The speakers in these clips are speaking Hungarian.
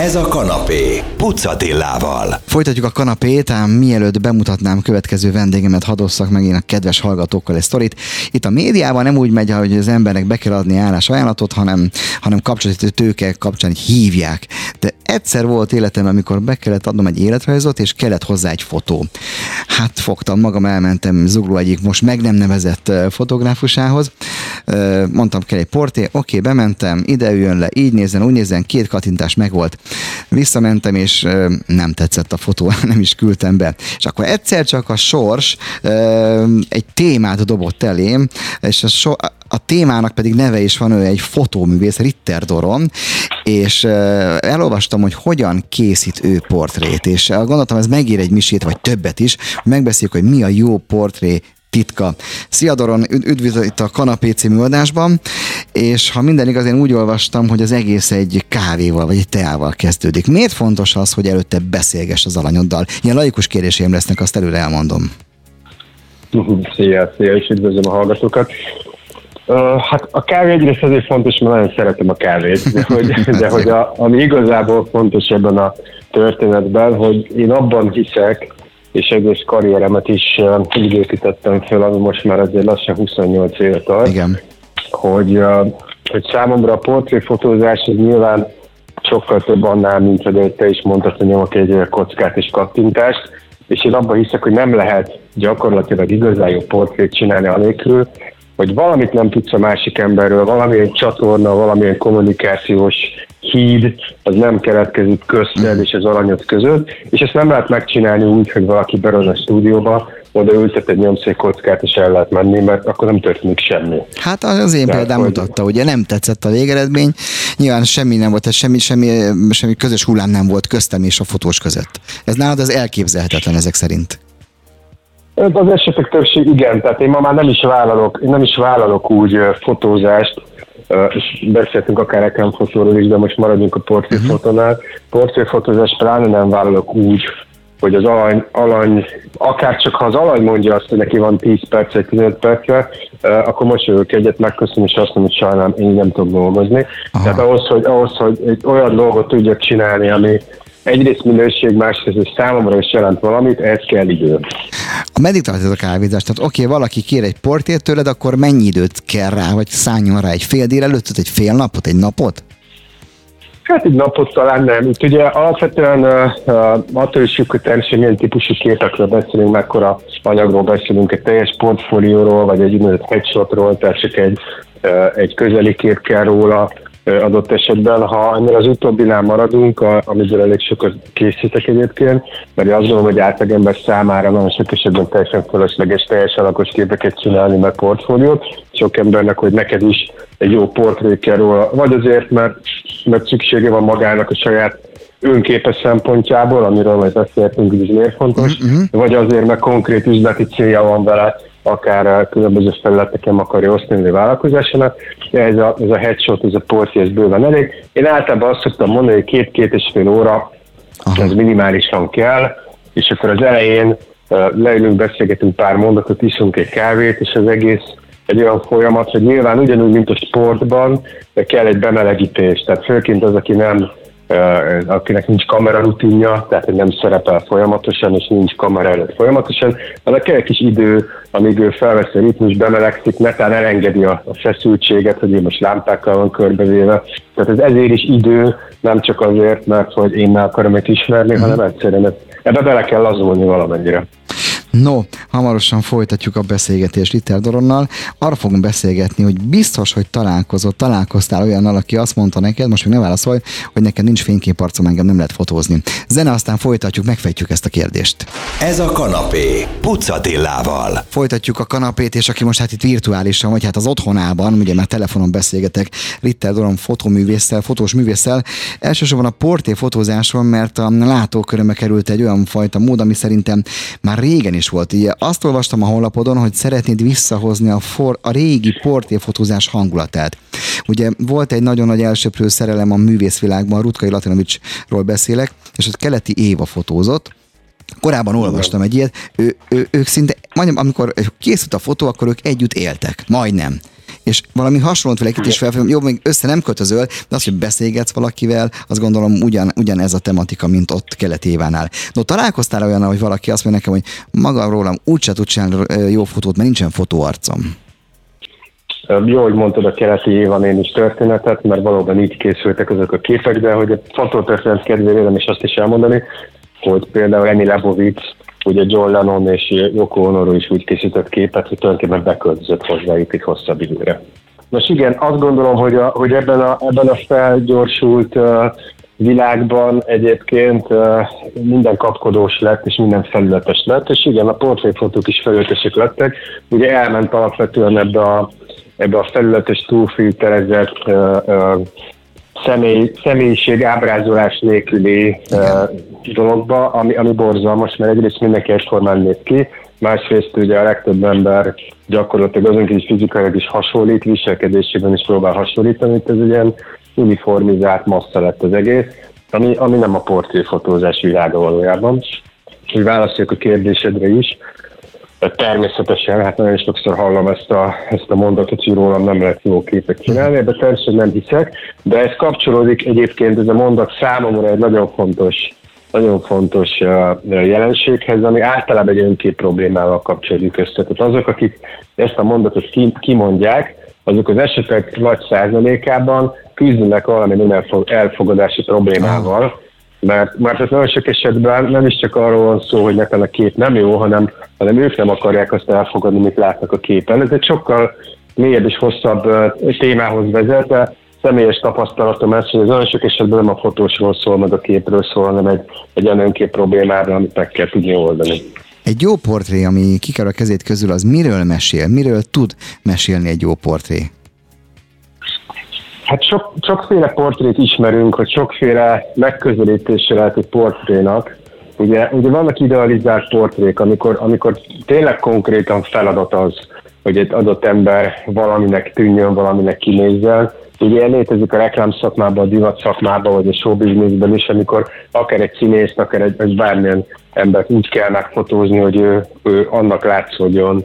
Ez a kanapé, Pucatillával. Folytatjuk a kanapét, ám mielőtt bemutatnám következő vendégemet, hadosszak meg én a kedves hallgatókkal egy sztorit. Itt a médiában nem úgy megy, hogy az embernek be kell adni állás ajánlatot, hanem, hanem kapcsolati tőke kapcsán hívják. De egyszer volt életem, amikor be kellett adnom egy életrajzot, és kellett hozzá egy fotó. Hát fogtam magam, elmentem Zugló egyik most meg nem nevezett fotográfusához. Mondtam, kell egy porté, oké, bementem, ide jön le, így nézzen, úgy nézzen, két kattintás megvolt. Visszamentem, és nem tetszett a fotó, nem is küldtem be. És akkor egyszer csak a sors egy témát dobott elém, és a, so, a témának pedig neve is van, ő egy fotóművész, Ritter Doron, és elolvastam, hogy hogyan készít ő portrét, és gondoltam, ez megír egy misét, vagy többet is, hogy megbeszéljük, hogy mi a jó portré titka. Szia Doron, üdvözlő itt a Kanapé című adásban, és ha minden igaz, én úgy olvastam, hogy az egész egy kávéval vagy egy teával kezdődik. Miért fontos az, hogy előtte beszélges az alanyoddal? Ilyen laikus kérdéseim lesznek, azt előre elmondom. Szia, szia, és üdvözlöm a hallgatókat. Uh, hát a kávé egyrészt azért fontos, mert nagyon szeretem a kávét, de hogy, de hogy a, ami igazából fontos ebben a történetben, hogy én abban hiszek, és egész karrieremet is így építettem fel, ami most már azért lassan 28 éve tart. Igen. Hogy, uh, hogy számomra a portréfotózás az nyilván sokkal több annál, mint hogy te is mondtad, hogy nyomok egy kockát és kattintást, és én abban hiszek, hogy nem lehet gyakorlatilag igazán jó portrét csinálni anélkül, hogy valamit nem tudsz a másik emberről, valamilyen csatorna, valamilyen kommunikációs híd, az nem keletkezik közted és az aranyod között, és ezt nem lehet megcsinálni úgy, hogy valaki berön a stúdióba, oda ültet egy nyomszékockát, és el lehet menni, mert akkor nem történik semmi. Hát az én példám mutatta, ugye nem tetszett a végeredmény, nyilván semmi nem volt, semmi, semmi, semmi közös hullám nem volt köztem és a fotós között. Ez nálad az elképzelhetetlen ezek szerint. Az esetek többség igen, tehát én ma már nem is vállalok, én nem is vállalok úgy fotózást, és beszéltünk akár reklámfotóról is, de most maradjunk a portréfotónál. Uh-huh. Portréfotózást pláne nem vállalok úgy, hogy az alany, alany, akár csak ha az alany mondja azt, hogy neki van 10 perc, vagy 15 perce, akkor most jövök egyet, megköszönöm, és azt mondom, hogy sajnálom, én nem tudok dolgozni. Aha. Tehát ahhoz hogy, ahhoz, hogy egy olyan dolgot tudjak csinálni, ami, egyrészt minőség, másrészt hogy számomra is jelent valamit, ez kell idő. A meddig tart ez a kávézás? Tehát oké, okay, valaki kér egy portét tőled, akkor mennyi időt kell rá, vagy szálljon rá egy fél délelőttet, egy fél napot, egy napot? Hát egy napot talán nem. Itt ugye alapvetően uh, attól is függ, hogy milyen típusú képekről beszélünk, mekkora anyagról beszélünk, egy teljes portfólióról, vagy egy úgynevezett headshotról, tehát csak egy, uh, egy közeli kép kell róla, adott esetben. Ha ennél az utóbbinál maradunk, amiből elég sokat készítek egyébként, mert azt gondolom, hogy átlagember számára nagyon sok esetben teljesen fölösleges, teljes alakos képeket csinálni, meg portfóliót. Sok embernek, hogy neked is egy jó portré kell róla, vagy azért, mert, mert szüksége van magának a saját önképes szempontjából, amiről majd beszéltünk, hogy miért fontos, uh-huh. vagy azért, mert konkrét üzleti célja van vele, akár különböző felületeken akarja osztani a vállalkozásának. Ez a, ez a headshot, ez a porti, ez bőven elég. Én általában azt szoktam mondani, hogy két-két és fél óra, Aha. ez minimálisan kell, és akkor az elején leülünk, beszélgetünk pár mondatot, iszunk egy kávét, és az egész egy olyan folyamat, hogy nyilván ugyanúgy, mint a sportban, de kell egy bemelegítés. Tehát főként az, aki nem akinek nincs kamera rutinja, tehát nem szerepel folyamatosan, és nincs kamera előtt folyamatosan, annak kell egy kis idő, amíg ő felveszi a ritmus, bemelegszik, netán elengedi a, a feszültséget, hogy ő most lámpákkal van körbevéve. Tehát ez ezért is idő, nem csak azért, mert hogy én meg akarom őt ismerni, mm. hanem egyszerűen ebbe bele kell lazulni valamennyire. No, hamarosan folytatjuk a beszélgetést Ritter Doronnal. Arra fogunk beszélgetni, hogy biztos, hogy találkozott, találkoztál olyannal, aki azt mondta neked, most még ne válaszolj, hogy neked nincs fényképarcom, engem nem lehet fotózni. Zene, aztán folytatjuk, megfejtjük ezt a kérdést. Ez a kanapé, Pucatillával. Folytatjuk a kanapét, és aki most hát itt virtuálisan, vagy hát az otthonában, ugye már telefonon beszélgetek, Ritter Doron fotóművésszel, fotós művésszel, elsősorban a porté fotózáson, mert a látókörömbe került egy olyan fajta mód, ami szerintem már régen is volt. Ugye azt olvastam a honlapodon, hogy szeretnéd visszahozni a, for, a régi portréfotózás hangulatát. Ugye volt egy nagyon nagy elsőprő szerelem a művészvilágban, Rutkai Latinovicsról beszélek, és ott keleti Éva fotózott, Korábban olvastam egy ilyet, ő, ő, ők szinte, majdnem amikor készült a fotó, akkor ők együtt éltek, majdnem És valami hasonlót vele itt is fel, jó, még össze nem kötözöl, de az, hogy beszélgetsz valakivel, azt gondolom ugyan, ugyan ez a tematika, mint ott kelet évánál. No, találkoztál olyan, hogy valaki azt mondja nekem, hogy maga rólam úgyse tud csinálni jó fotót, mert nincsen fotóarcom. Jó, hogy mondtad a keleti évan én is történetet, mert valóban így készültek azok a képek, de hogy a fotótörténet kedvére nem is azt is elmondani, hogy például Emi Lebovic, ugye John Lennon és Yoko Ono is úgy készített képet, hogy tulajdonképpen beköltözött hozzájuk egy hosszabb időre. Most igen, azt gondolom, hogy, a, hogy ebben, a, ebben a felgyorsult uh, világban egyébként uh, minden kapkodós lett, és minden felületes lett, és igen, a portréfotók is felületesek lettek. Ugye elment alapvetően ebbe a, ebbe a felületes túlfilterezett uh, uh, személy, személyiség ábrázolás nélküli uh, dologba, ami, ami borzalmas, mert egyrészt mindenki egyformán néz ki, másrészt ugye a legtöbb ember gyakorlatilag azon is fizikailag is hasonlít, viselkedésében is próbál hasonlítani, itt ez egy ilyen uniformizált massza lett az egész, ami, ami nem a portréfotózás világa valójában. Úgy válaszoljak a kérdésedre is. Természetesen, hát nagyon sokszor hallom ezt a, ezt a mondatot, hogy rólam nem lehet jó képet csinálni, de természetesen nem hiszek, de ez kapcsolódik egyébként, ez a mondat számomra egy nagyon fontos nagyon fontos jelenséghez, ami általában egy önkép problémával kapcsolódik össze. Tehát azok, akik ezt a mondatot kimondják, azok az esetek nagy százalékában küzdenek valami elfogadási problémával, mert, mert ez nagyon sok esetben nem is csak arról van szó, hogy nekem a kép nem jó, hanem, hanem ők nem akarják azt elfogadni, mit látnak a képen. Ez egy sokkal mélyebb és hosszabb témához vezet, de személyes tapasztalatom ez, hogy az nagyon sok esetben nem a fotósról szól, meg a képről szól, hanem egy, egy olyan önkép problémára, amit meg kell tudni oldani. Egy jó portré, ami kiker a kezét közül, az miről mesél? Miről tud mesélni egy jó portré? Hát sok, sokféle portrét ismerünk, hogy sokféle megközelítése lehet egy portrénak. Ugye, ugye vannak idealizált portrék, amikor, amikor tényleg konkrétan feladat az, hogy egy adott ember valaminek tűnjön, valaminek kinézzen. Ugye létezik a reklám szakmában, a divat szakmában, vagy a showbizniszben is, amikor akár egy színész, akár egy, egy bármilyen embert úgy kell megfotózni, hogy ő, ő annak látszódjon,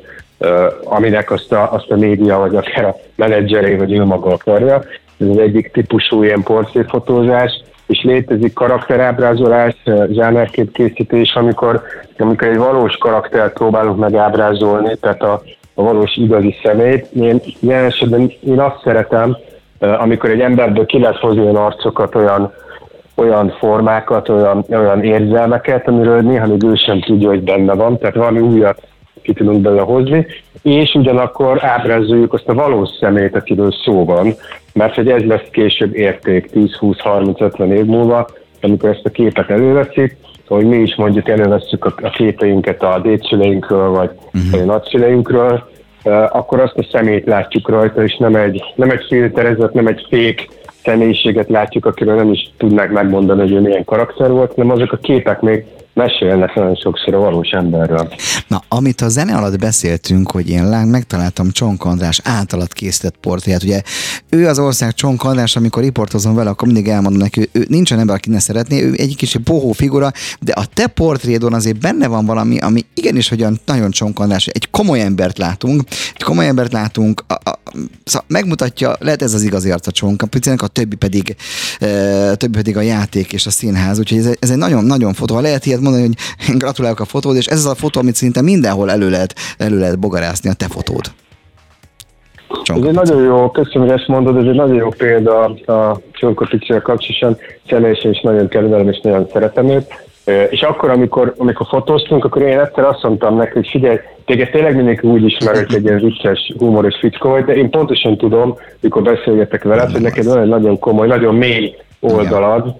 aminek azt a, azt a média, vagy akár a menedzseré, vagy ő maga akarja. Ez az egyik típusú ilyen portréfotózás, és létezik karakterábrázolás, zsánerkép készítés, amikor, amikor egy valós karaktert próbálunk megábrázolni, tehát a, a valós igazi szemét. Én ilyen esetben én azt szeretem, amikor egy emberből ki lehet hozni olyan arcokat, olyan, olyan formákat, olyan, olyan érzelmeket, amiről néha még ő sem tudja, hogy benne van, tehát valami újat ki tudunk bele hozni, és ugyanakkor ábrázoljuk azt a valós szemét, akiről szó van, mert hogy ez lesz később érték 10, 20, 30, 50 év múlva, amikor ezt a képet előveszik, hogy mi is mondjuk előveszük a képeinket a dédszüleinkről, vagy uh-huh. a nagyszüleinkről, akkor azt a szemét látjuk rajta, és nem egy, nem egy filterezett, nem egy fék személyiséget látjuk, akiről nem is tudnák megmondani, hogy ő milyen karakter volt, hanem azok a képek még mesélnek nagyon sokszor a valós emberről. Na, amit a zene alatt beszéltünk, hogy én láng, megtaláltam Csonk András általad készített portréját. Ugye ő az ország Csonk András, amikor riportozom vele, akkor mindig elmondom neki, ő, nincsen ember, aki ne szeretné, ő egy kis bohó figura, de a te portrédon azért benne van valami, ami igenis, hogy nagyon Csonk András, egy komoly embert látunk, egy komoly embert látunk, a, a, szóval megmutatja, lehet ez az igazi arca Csonk, a többi pedig, e, többi pedig a játék és a színház, úgyhogy ez, ez egy nagyon-nagyon fotó. Ha lehet ilyet mondani, hogy én gratulálok a fotód, és ez az a fotó, amit szinte mindenhol elő lehet, elő lehet bogarászni a te fotód. Csonka ez egy nagyon jó, köszönöm, hogy ezt mondod, ez egy nagyon jó példa a Csonka Picsivel kapcsolatosan, személyesen is nagyon kedvelem, és nagyon szeretem őt. És akkor, amikor, amikor fotóztunk, akkor én egyszer azt mondtam neki, hogy figyelj, téged tényleg mindenki úgy ismer, hogy egy ilyen vicces, humoros fickó vagy, de én pontosan tudom, mikor beszélgetek veled, hogy neked olyan nagyon komoly, nagyon mély oldalad,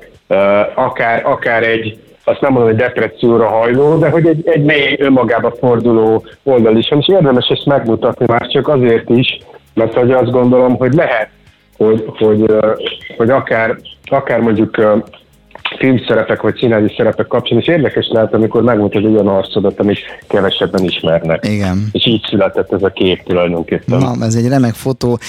akár, akár egy, azt nem mondom, hogy depresszióra hajló, de hogy egy, egy mély önmagába forduló oldal is és érdemes ezt megmutatni már csak azért is, mert hogy azt gondolom, hogy lehet, hogy, hogy, hogy akár, akár mondjuk filmszerepek vagy színházi szerepek kapcsán, és érdekes lehet, amikor megmutatod egy olyan arcodat, amit kevesebben ismernek. Igen. És így született ez a kép tulajdonképpen. Na, ez egy remek fotó,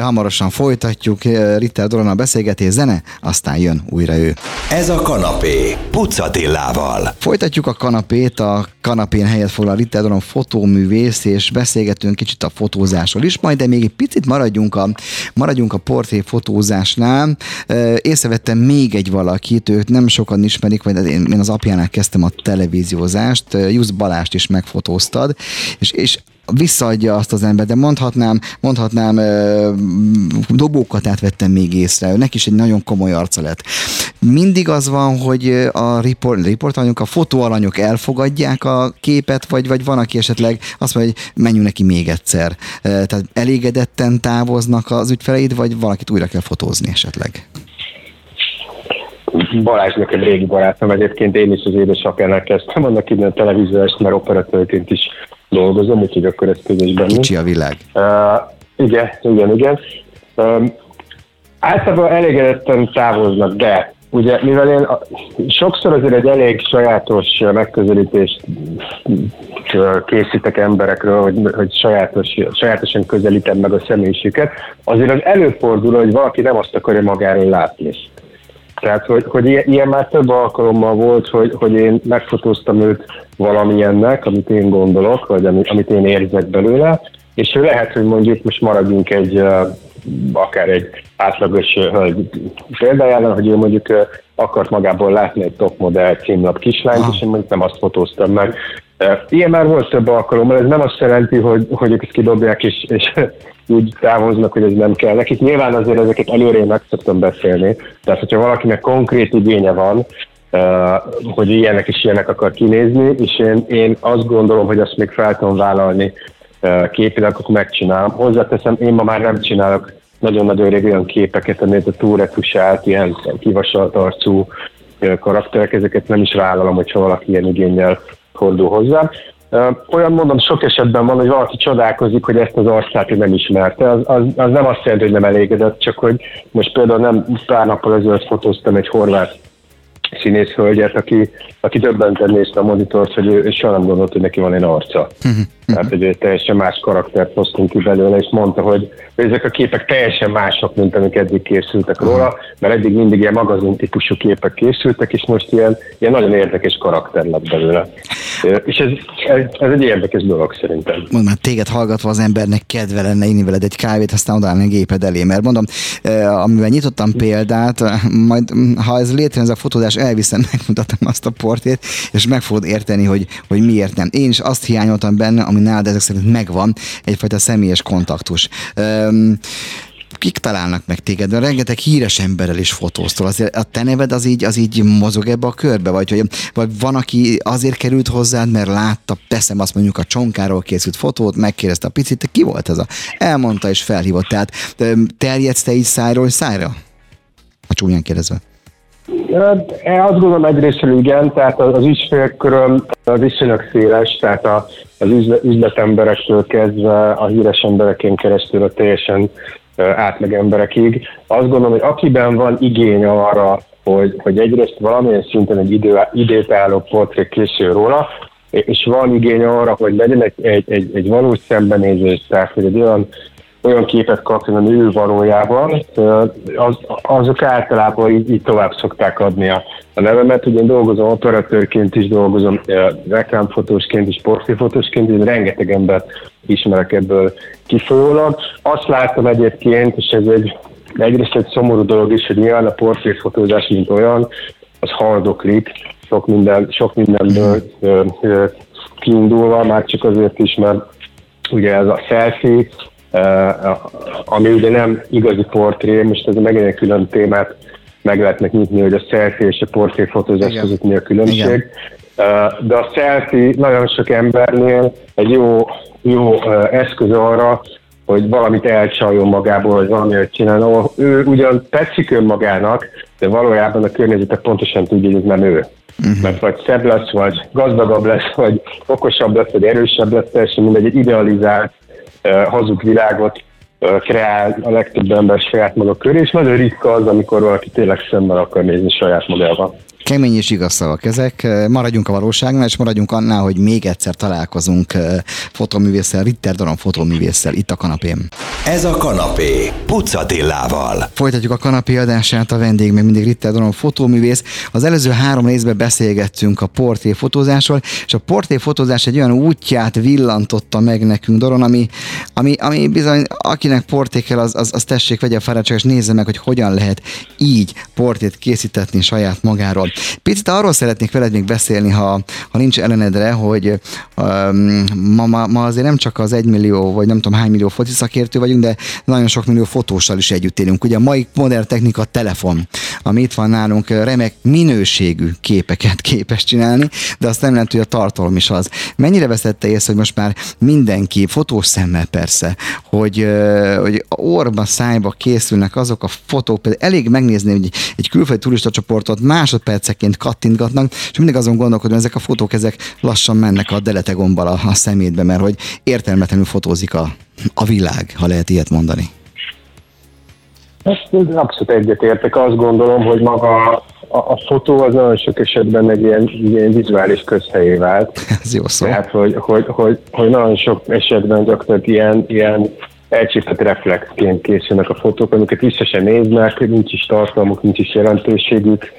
hamarosan folytatjuk, Ritter Dorona beszélgetés, zene, aztán jön újra ő. Ez a kanapé, Pucatillával. Folytatjuk a kanapét, a kanapén helyet foglal Ritter Dorona fotóművész, és beszélgetünk kicsit a fotózásról is, majd de még egy picit maradjunk a, maradjunk a portré fotózásnál. Észrevettem még egy valakit, őt nem sokan ismerik, vagy én, én az apjánál kezdtem a televíziózást, Jusz Balást is megfotóztad, és, és visszaadja azt az ember, de mondhatnám, mondhatnám dobókat átvettem még észre, neki is egy nagyon komoly arca lett. Mindig az van, hogy a report, riportalanyok, a fotóalanyok elfogadják a képet, vagy, vagy van, aki esetleg azt mondja, hogy menjünk neki még egyszer. Tehát elégedetten távoznak az ügyfeleid, vagy valakit újra kell fotózni esetleg? Balázs nekem régi barátom, egyébként én is az édesapjánál kezdtem annak innen televíziós, mert operatőrként is dolgozom, úgyhogy akkor ez közösben. Kicsi a világ. Uh, igen, igen, igen. Um, általában elégedetten távoznak, de ugye mivel én sokszor azért egy elég sajátos megközelítést készítek emberekről, hogy, hogy sajátos, sajátosan közelítem meg a személyiséget, azért az előfordul, hogy valaki nem azt akarja magáról látni. Tehát, hogy, hogy ilyen már több alkalommal volt, hogy, hogy én megfotóztam őt valamilyennek, amit én gondolok, vagy amit, én érzek belőle, és lehet, hogy mondjuk most maradjunk egy akár egy átlagos hölgy példájában, hogy ő mondjuk akart magából látni egy topmodell címlap kislányt, és én mondjuk nem azt fotóztam meg. Ilyen már volt több alkalommal, ez nem azt jelenti, hogy, hogy ők ezt kidobják, és, és úgy távoznak, hogy ez nem kell nekik. Nyilván azért ezeket előre meg szoktam beszélni, tehát hogyha valakinek konkrét igénye van, hogy ilyenek és ilyenek akar kinézni, és én, én azt gondolom, hogy azt még fel tudom vállalni képileg, akkor megcsinálom. Hozzáteszem, én ma már nem csinálok nagyon-nagyon rég olyan képeket, amit a túlretusált, ilyen kivasalt arcú karakterek, ezeket nem is vállalom, hogyha valaki ilyen igényel fordul hozzám. Olyan mondom, sok esetben van, hogy valaki csodálkozik, hogy ezt az arcát nem ismerte. Az, az, az nem azt jelenti, hogy nem elégedett, csak hogy most például nem pár nappal ezelőtt fotóztam egy horvát színész hölgyet, aki, aki döbbenten nézte a monitort, hogy ő, ő soha nem gondolt, hogy neki van egy arca. Tehát, hogy egy teljesen más karaktert hoztunk ki belőle, és mondta, hogy ezek a képek teljesen mások, mint amik eddig készültek róla, mert eddig mindig ilyen magazin típusú képek készültek, és most ilyen, ilyen nagyon érdekes karakter lett belőle. És ez, ez, ez egy érdekes dolog szerintem. Mondom, már téged hallgatva az embernek kedve lenne inni veled egy kávét, aztán odaállni a géped elé, mert mondom, amivel nyitottam példát, majd ha ez létrejön ez a fotózás, elviszem, megmutatom azt a portét, és meg fogod érteni, hogy, hogy miért nem. Én is azt hiányoltam benne, ami nálad ezek szerint megvan, egyfajta személyes kontaktus. Um, kik találnak meg téged? De rengeteg híres emberrel is fotóztól. Azért a te neved az így, az így mozog ebbe a körbe? Vagy, vagy, vagy van, aki azért került hozzád, mert látta, teszem azt mondjuk a csonkáról készült fotót, megkérdezte a picit, te ki volt ez a? Elmondta és felhívott. Tehát terjedsz te így szájról szájra? A csúnyán kérdezve. Azt gondolom egyrészt, igen, tehát az ügyfélköröm az viszonylag széles, tehát a, az üzletemberektől kezdve a híres emberekén keresztül a teljesen átlag emberekig. Azt gondolom, hogy akiben van igény arra, hogy, hogy egyrészt valamilyen szinten egy idő, időtálló portré készül róla, és van igény arra, hogy legyen egy, egy, egy, egy valós szembenézés, tehát hogy egy olyan olyan képet kapjon, ami ő valójában, az, azok általában így, így tovább szokták adni a, a nevemet. Ugye én dolgozom operatőrként is, dolgozom reklámfotósként is, portréfotósként is, rengeteg embert ismerek ebből kifolyólag. Azt láttam egyébként, és ez egy egyrészt egy szomorú dolog is, hogy nyilván a portréfotózás, mint olyan, az haldoklik, sok, minden, sok mindenből kiindulva, már csak azért is, mert ugye ez a selfie, ami ugye nem igazi portré, most ez megint egy külön témát meg lehetnek nyitni, hogy a selfie és a portré fotózás között mi a különbség. Igen. De a selfie nagyon sok embernél egy jó, jó eszköz arra, hogy valamit elcsaljon magából, vagy valamit csinál. Ő ugyan tetszik önmagának, de valójában a környezete pontosan tudja, hogy ez nem ő. Uh-huh. Mert vagy szebb lesz, vagy gazdagabb lesz, vagy okosabb lesz, vagy erősebb lesz, teljesen mindegy, egy idealizált hazug világot kreál a legtöbb ember saját maga köré, és nagyon ritka az, amikor valaki tényleg szemben akar nézni saját magával. Kemény és igaz szavak ezek. Maradjunk a valóságnál, és maradjunk annál, hogy még egyszer találkozunk fotoművésszel, Ritter Doron fotoművésszel itt a kanapén. Ez a kanapé Pucatillával. Folytatjuk a kanapé adását, a vendég még mindig Ritter Doron fotóművész. Az előző három részben beszélgettünk a portréfotózásról, és a portréfotózás egy olyan útját villantotta meg nekünk Doron, ami, ami, ami bizony, akinek porté kell, az, az, az tessék, vegye a fáradtság, és nézze meg, hogy hogyan lehet így portét készítetni saját magáról. Picit arról szeretnék veled még beszélni, ha, ha nincs ellenedre, hogy um, ma, ma, ma azért nem csak az egymillió, vagy nem tudom hány millió foci szakértő vagyunk, de nagyon sok millió fotóssal is együtt élünk. Ugye a mai modern technika telefon, ami itt van nálunk, remek minőségű képeket képes csinálni, de azt nem jelenti, hogy a tartalom is az. Mennyire veszette észre, hogy most már mindenki, fotós szemmel persze, hogy, hogy orba, szájba készülnek azok a fotók, például elég megnézni hogy egy külföldi turista csoportot másodperceként kattintgatnak, és mindig azon gondolkodom, hogy ezek a fotók ezek lassan mennek a delete gombbal a, a szemétbe, mert hogy értelmetlenül fotózik a, a világ, ha lehet ilyet mondani. Ezt abszolút egyetértek. Azt gondolom, hogy maga a, a fotó az nagyon sok esetben egy ilyen, ilyen vizuális közhelyé vált. Ez jó szó. Tehát, hogy, hogy, hogy, hogy nagyon sok esetben gyakorlatilag ilyen, ilyen elcsípett reflexként készülnek a fotók, amiket vissza sem néznek, nincs is tartalmuk, nincs is jelentőségük.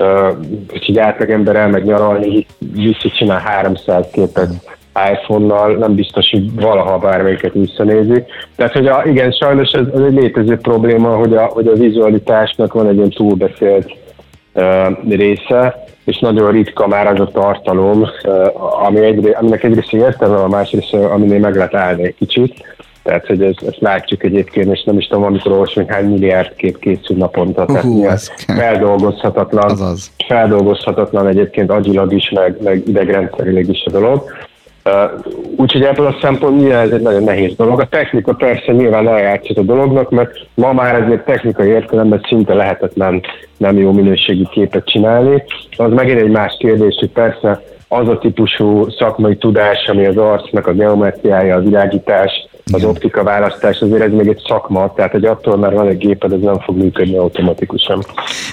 Uh, hogy egy átlagember elmegy nyaralni, visszacsinál 300 képet iPhone-nal, nem biztos, hogy valaha bármelyiket visszanézi. Tehát, hogy a, igen, sajnos ez, ez egy létező probléma, hogy a, hogy a vizualitásnak van egy ilyen túlbeszélt uh, része, és nagyon ritka már az a tartalom, uh, ami egyré, aminek egyrészt értelme, a másrészt, aminél meg lehet állni egy kicsit. Tehát, hogy ez, ezt látjuk egyébként, és nem is tudom, amikor olvasom, hogy hány milliárd kép készül naponta. Tehát Hú, ez feldolgozhatatlan, Azaz. feldolgozhatatlan egyébként agyilag is, meg, meg idegrendszerileg is a dolog. Uh, úgyhogy ebből a szempontból ez egy nagyon nehéz dolog. A technika persze nyilván eljátszott a dolognak, mert ma már ezért technikai értelemben szinte lehetetlen nem jó minőségű képet csinálni. Az megint egy más kérdés, hogy persze az a típusú szakmai tudás, ami az arcnak a geometriája, a világítás, az optika választás, azért ez még egy szakma, tehát hogy attól már van egy géped, ez nem fog működni automatikusan.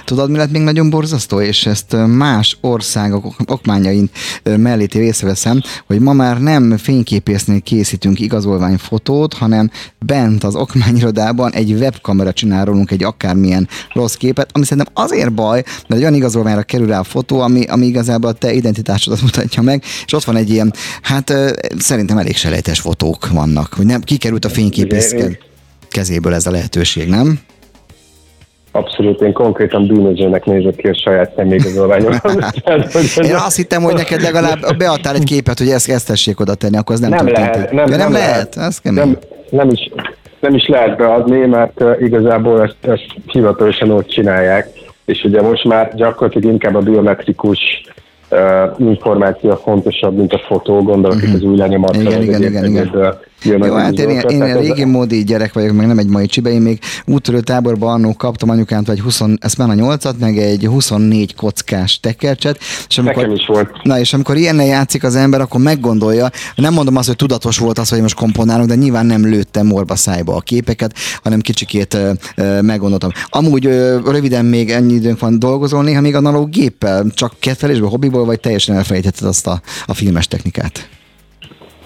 Tudod, mi lett még nagyon borzasztó, és ezt más országok ok- okmányain mellé észreveszem, hogy ma már nem fényképésznél készítünk igazolványfotót, hanem bent az okmányirodában egy webkamera csinál rólunk egy akármilyen rossz képet, ami szerintem azért baj, mert egy olyan igazolványra kerül rá a fotó, ami, ami igazából a te identitásodat mutatja meg, és ott van egy ilyen, hát szerintem elég selejtes fotók vannak, hogy nem kikerült a fényképész kezéből ez a lehetőség, nem? Abszolút, én konkrétan bűnözőnek nézek ki a saját személyigazolványomon. Ez Én azt hittem, hogy neked legalább beadtál egy képet, hogy ezt, ezt tessék oda tenni, akkor az nem, nem történt. lehet, nem, ja, nem, lehet. lehet. Ez nem, nem, is, nem is lehet beadni, mert igazából ezt, ezt hivatalosan ott csinálják, és ugye most már gyakorlatilag inkább a biometrikus uh, információ fontosabb, mint a fotó, gondolok itt az új lenyomatra. Mhm. Igen, igen, igen, igen. Jó, hát én, én, én régi módi gyerek vagyok, meg nem egy mai csibe, én még úttörő táborban annó kaptam anyukámtól egy 20, ezt már a 8 meg egy 24 kockás tekercset, és amikor, Nekem is volt. Na és amikor ilyennel játszik az ember, akkor meggondolja, nem mondom azt, hogy tudatos volt az, hogy most komponálunk, de nyilván nem lőttem morba szájba a képeket, hanem kicsikét ö, ö, meggondoltam. Amúgy ö, röviden még ennyi időnk van dolgozol néha még analóg géppel, csak kedvelésből, hobbiból, vagy teljesen elfelejtetted azt a, a filmes technikát?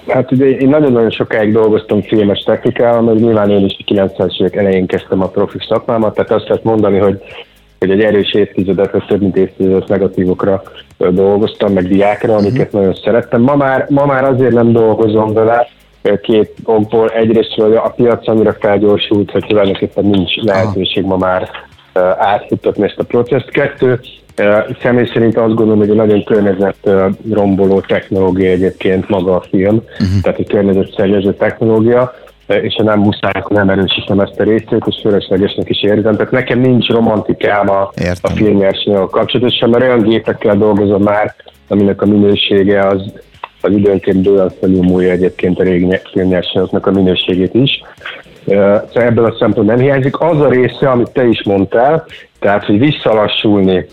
Hát ugye én nagyon-nagyon sokáig dolgoztam filmes technikával, mert nyilván én is a 90-es évek elején kezdtem a profi szakmámat, tehát azt lehet mondani, hogy, hogy egy erős évtizedet, vagy több mint évtizedet negatívokra dolgoztam, meg diákra, amiket nagyon szerettem. Ma már, ma már azért nem dolgozom vele, két okból. Egyrészt, hogy a piac annyira felgyorsult, hogy tulajdonképpen nincs lehetőség ma már átfuttatni ezt a processzt. Kettő, személy szerint azt gondolom, hogy egy nagyon környezet romboló technológia egyébként maga a film, uh-huh. tehát egy környezetszennyező technológia, és ha nem muszáj, akkor nem erősítem ezt a részét, és fölöslegesnek is érzem. Tehát nekem nincs romantikám a, a Értem. filmnyersanyaggal kapcsolatosan, mert olyan gépekkel dolgozom már, aminek a minősége az, az időnként olyan felülmúlja egyébként a régi filmnyersanyagoknak a minőségét is. Szóval ebből a szempontból nem hiányzik. Az a része, amit te is mondtál, tehát, hogy visszalassulni,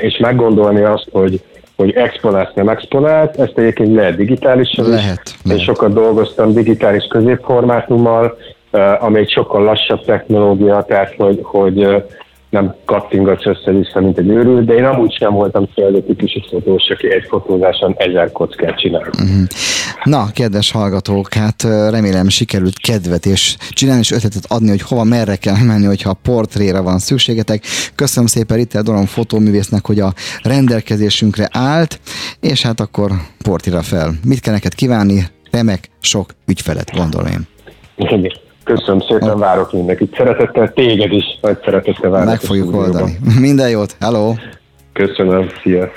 és meggondolni azt, hogy hogy exponált, nem exponált, ezt egyébként lehet digitálisan is. Lehet, Én lehet. sokat dolgoztam digitális középformátummal, ami egy sokkal lassabb technológia, tehát hogy, hogy nem kattingatsz össze-vissza, mint egy őrült, de én amúgy sem voltam fejlő típusú fotós, aki egy fotózáson ezer kockát csinál. Uh-huh. Na, kedves hallgatók, hát remélem sikerült kedvet és csinálni és ötletet adni, hogy hova, merre kell menni, hogyha portréra van szükségetek. Köszönöm szépen Ritter Doron fotóművésznek, hogy a rendelkezésünkre állt, és hát akkor portira fel. Mit kell neked kívánni? Remek, sok ügyfelet, gondolom én. Köszönöm szépen, várok mindenkit. Szeretettel téged is, nagy szeretettel várok. Meg fogjuk oldani. Minden jót, hello! Köszönöm, szia!